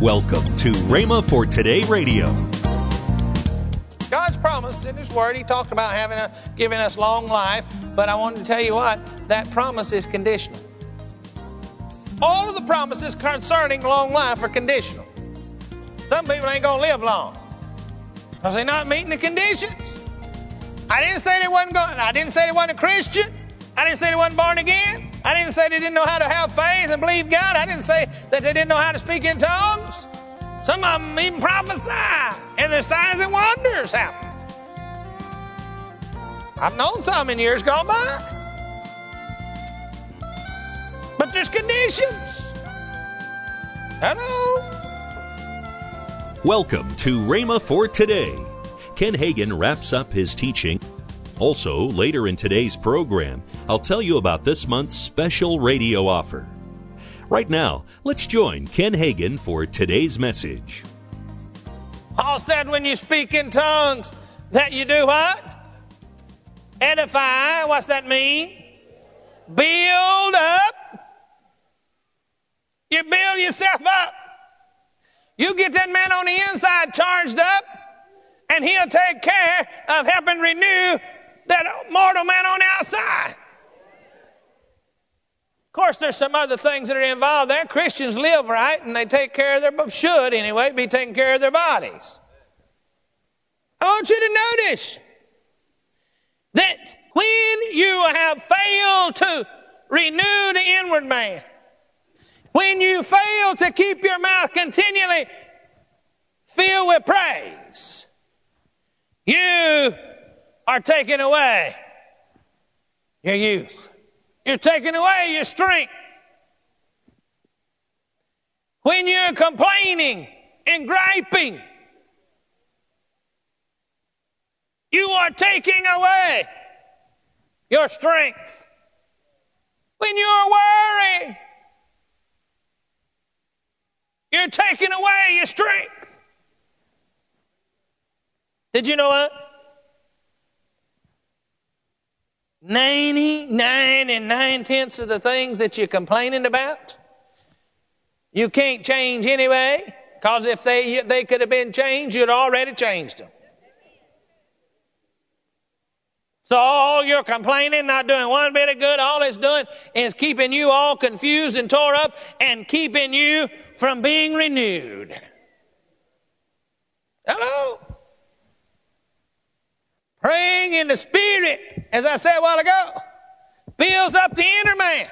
Welcome to Rhema for Today Radio. God's promised in His Word, He talked about having a, giving us long life, but I wanted to tell you what, that promise is conditional. All of the promises concerning long life are conditional. Some people ain't going to live long because they're not meeting the conditions. I didn't say they wasn't going, I didn't say they wasn't a Christian. I didn't say they wasn't born again. I didn't say they didn't know how to have faith and believe God. I didn't say that they didn't know how to speak in tongues. Some of them even prophesy, and there's signs and wonders happen. I've known some in years gone by. But there's conditions. Hello? Welcome to Rhema for Today. Ken Hagin wraps up his teaching. Also, later in today's program, I'll tell you about this month's special radio offer. Right now, let's join Ken Hagin for today's message. Paul said when you speak in tongues that you do what? Edify. What's that mean? Build up. You build yourself up. You get that man on the inside charged up, and he'll take care of helping renew that mortal man on the outside. Of course, there's some other things that are involved there. Christians live right and they take care of their, should anyway, be taking care of their bodies. I want you to notice that when you have failed to renew the inward man, when you fail to keep your mouth continually filled with praise, you are taking away your youth. You're taking away your strength. When you're complaining and griping, you are taking away your strength. When you're worrying, you're taking away your strength. Did you know what? 99 and 9 tenths of the things that you're complaining about, you can't change anyway, because if they, they could have been changed, you'd already changed them. So all you're complaining, not doing one bit of good, all it's doing is keeping you all confused and tore up and keeping you from being renewed. Hello? Praying in the Spirit, as I said a while ago, builds up the inner man.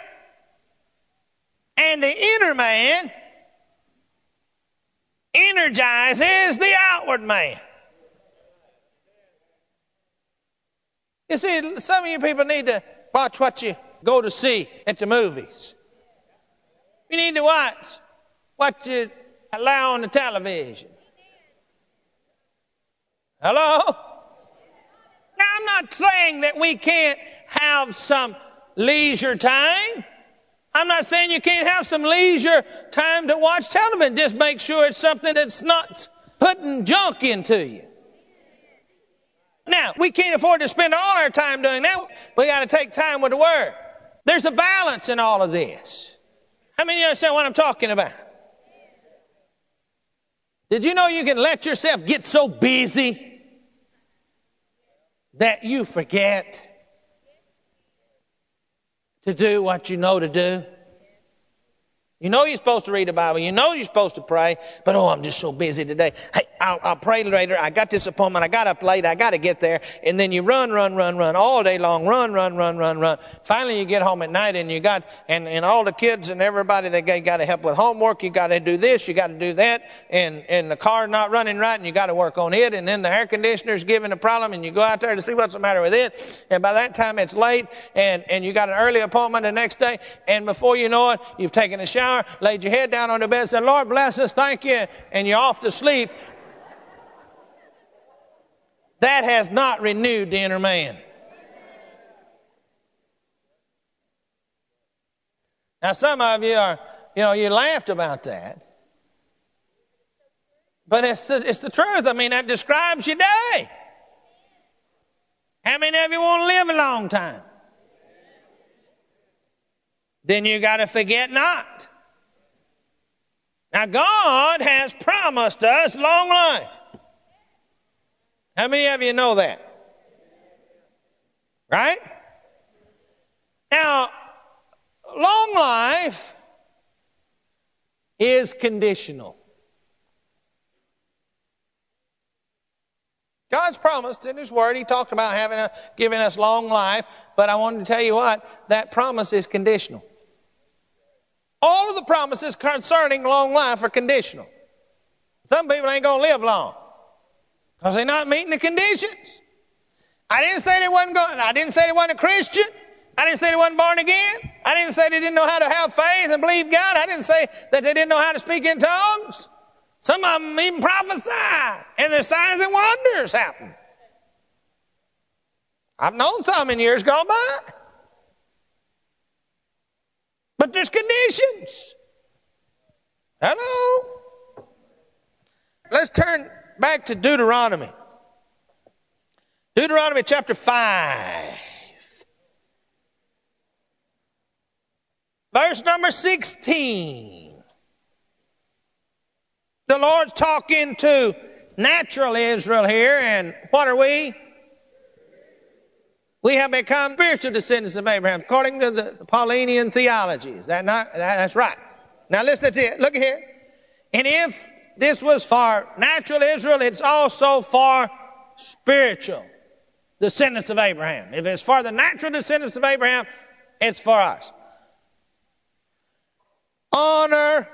And the inner man energizes the outward man. You see, some of you people need to watch what you go to see at the movies. You need to watch what you allow on the television. Hello? Now, I'm not saying that we can't have some leisure time. I'm not saying you can't have some leisure time to watch television. Just make sure it's something that's not putting junk into you. Now, we can't afford to spend all our time doing that. We got to take time with the Word. There's a balance in all of this. How many of you understand what I'm talking about? Did you know you can let yourself get so busy that you forget to do what you know to do? You know you're supposed to read the Bible. You know you're supposed to pray, but oh, I'm just so busy today. Hey, I'll, I'll pray later. I got this appointment. I got up late. I got to get there. And then you run, run, run, run all day long. Run, run, run, run, run. Finally, you get home at night and you got, and, and all the kids and everybody, that they got to help with homework. You got to do this. You got to do that. And, and the car's not running right and you got to work on it. And then the air conditioner's giving a problem and you go out there to see what's the matter with it. And by that time, it's late and, and you got an early appointment the next day. And before you know it, you've taken a shower laid your head down on the bed, and said, Lord bless us, thank you, and you're off to sleep. That has not renewed the inner man. Now, some of you are, you know, you laughed about that. But it's the, it's the truth. I mean, that describes your day. How many of you want to live a long time? Then you got to forget not. Now, God has promised us long life. How many of you know that? Right? Now, long life is conditional. God's promised in His Word, He talked about having a, giving us long life, but I wanted to tell you what, that promise is conditional. All of the promises concerning long life are conditional. Some people ain't going to live long because they're not meeting the conditions. I didn't say they wasn't going, I didn't say they wasn't a Christian. I didn't say they wasn't born again. I didn't say they didn't know how to have faith and believe God. I didn't say that they didn't know how to speak in tongues. Some of them even prophesy, and their signs and wonders happen. I've known some in years gone by. But there's conditions. Hello? Let's turn back to Deuteronomy. Deuteronomy chapter 5. Verse number 16. The Lord's talking to natural Israel here, and what are we? We have become spiritual descendants of Abraham, according to the Paulinian theology. Is that not? That, that's right. Now listen to it. Look here. And if this was for natural Israel, it's also for spiritual descendants of Abraham. If it's for the natural descendants of Abraham, it's for us. Honor,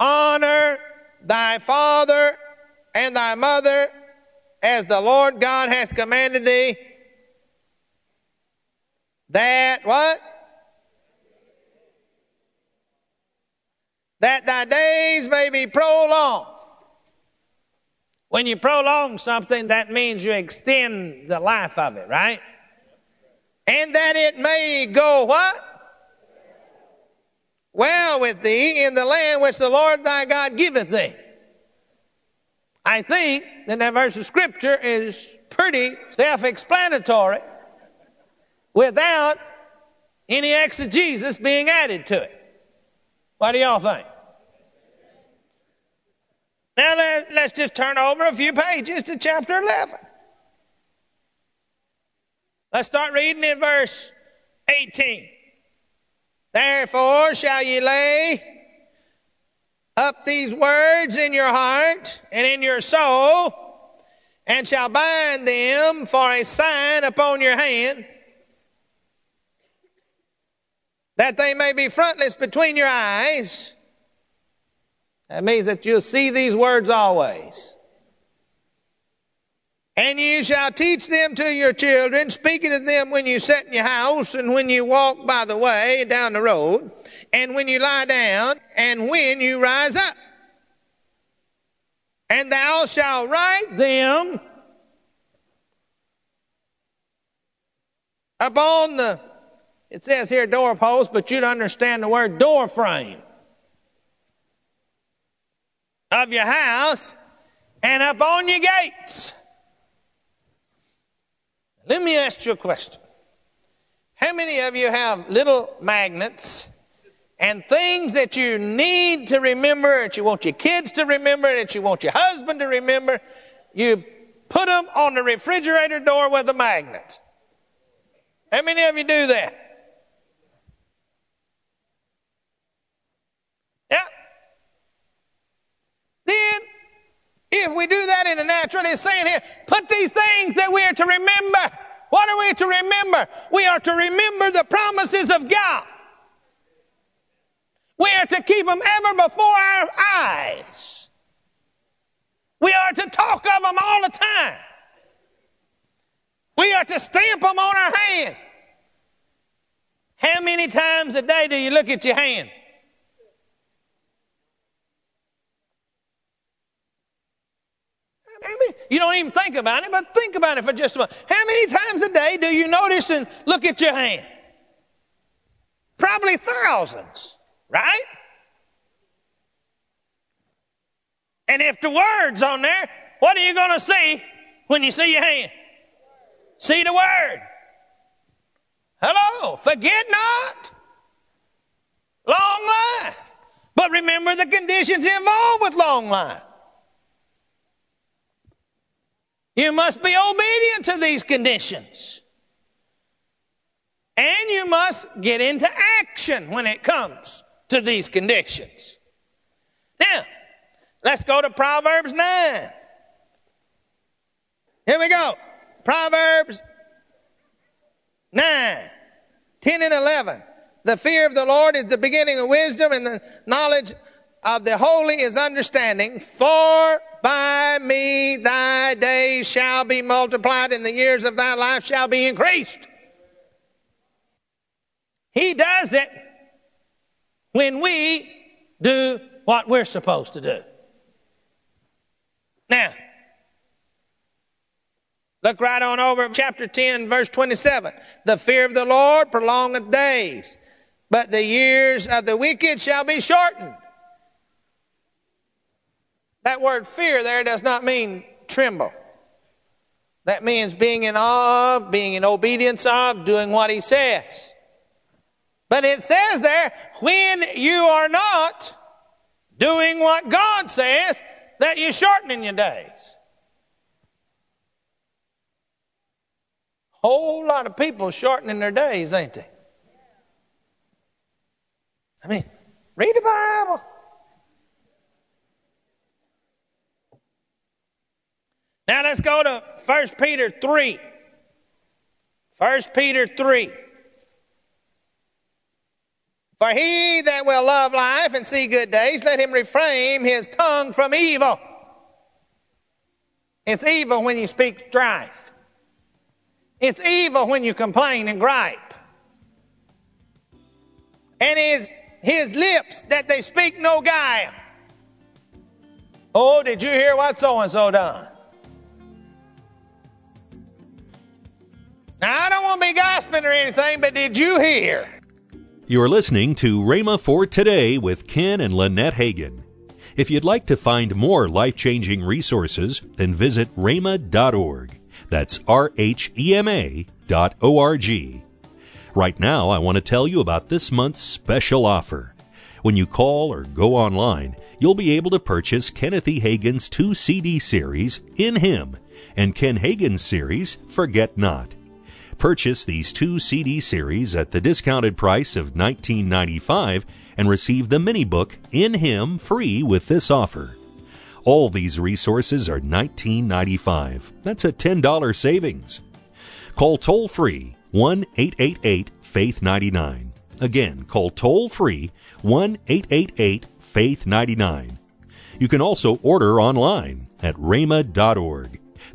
honor thy father and thy mother as the Lord God hath commanded thee, that what? That thy days may be prolonged. When you prolong something, that means you extend the life of it, right? And that it may go what? Well with thee in the land which the Lord thy God giveth thee. I think that that verse of scripture is pretty self-explanatory without any exegesis being added to it. What do y'all think? Now let, us just turn over a few pages to chapter 11. Let's start reading in verse 18. Therefore shall ye lay up these words in your heart and in your soul, and shall bind them for a sign upon your hand, that they may be frontlets between your eyes. That means that you'll see these words always. And you shall teach them to your children, speaking of them when you sit in your house and when you walk by the way down the road and when you lie down, and when you rise up. And thou shalt write them upon the, it says here doorpost, but you'd understand the word door frame of your house and upon your gates. Let me ask you a question. How many of you have little magnets and things that you need to remember, that you want your kids to remember, that you want your husband to remember, you put them on the refrigerator door with a magnet. How many of you do that? Yeah. Then, if we do that in the natural, it's saying here, put these things that we are to remember. What are we to remember? We are to remember the promises of God. We are to keep them ever before our eyes. We are to talk of them all the time. We are to stamp them on our hand. How many times a day do you look at your hand? You don't even think about it, but think about it for just a moment. How many times a day do you notice and look at your hand? Probably thousands. Right? And if the word's on there, what are you going to see when you see your hand? See the word. Hello, forget not Long life. But remember the conditions involved with long life. You must be obedient to these conditions. And you must get into action when it comes to these conditions. Now, let's go to Proverbs 9. Here we go. Proverbs 9, 10 and 11. The fear of the Lord is the beginning of wisdom, and the knowledge of the holy is understanding. For by me thy days shall be multiplied, and the years of thy life shall be increased. He does it when we do what we're supposed to do. Now, look right on over chapter 10, verse 27. The fear of the Lord prolongeth days, but the years of the wicked shall be shortened. That word fear there does not mean tremble. That means being in awe of, being in obedience of, doing what he says. But it says there, when you are not doing what God says, that you're shortening your days. Whole lot of people shortening their days, ain't they? I mean, read the Bible. Now let's go to 1 Peter 3. 1 Peter 3. For he that will love life and see good days, let him refrain his tongue from evil. It's evil when you speak strife. It's evil when you complain and gripe. And his, his lips that they speak no guile. Oh, did you hear what so and so done? Now, I don't want to be gossiping or anything, but did you hear? You're listening to Rhema for Today with Ken and Lynette Hagin. If you'd like to find more life changing resources, then visit rhema.org. That's R H E M A dot O R G. Right now, I want to tell you about this month's special offer. When you call or go online, you'll be able to purchase Kenneth E. Hagin's two CD series, In Him, and Ken Hagin's series, Forget Not. Purchase these two CD series at the discounted price of $19.95 and receive the mini book In Him free with this offer. All these resources are $19.95. That's a $10 savings. Call toll free 1 888 Faith 99. Again, call toll free 1 888 Faith 99. You can also order online at rhema.org.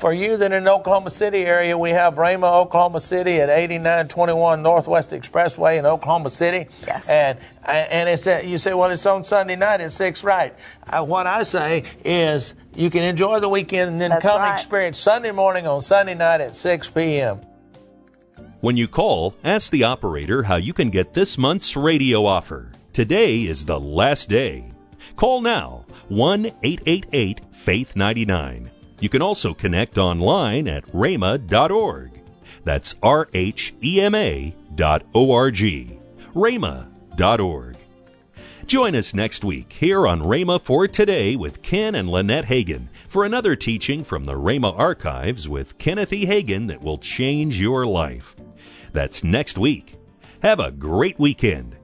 for you that are in Oklahoma City area, we have Rhema, Oklahoma City at 8921 Northwest Expressway in Oklahoma City. Yes. And and it's a, you say, well, it's on Sunday night at six, right? Uh, what I say is you can enjoy the weekend and then That's come right. experience Sunday morning on Sunday night at 6 p.m. When you call, ask the operator how you can get this month's radio offer. Today is the last day. Call now 1 888 Faith 99. You can also connect online at rhema.org. That's R H E M A dot O R G. rhema.org. Join us next week here on Rhema for Today with Ken and Lynette Hagin for another teaching from the Rhema archives with Kenneth E. Hagin that will change your life. That's next week. Have a great weekend.